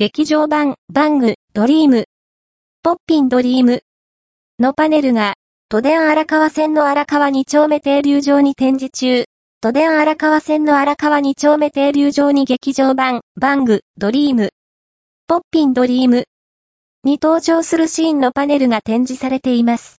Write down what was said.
劇場版、バング、ドリーム、ポッピンドリームのパネルが、都電荒川線の荒川2丁目停留場に展示中。都電荒川線の荒川2丁目停留場に劇場版、バング、ドリーム、ポッピンドリームに登場するシーンのパネルが展示されています。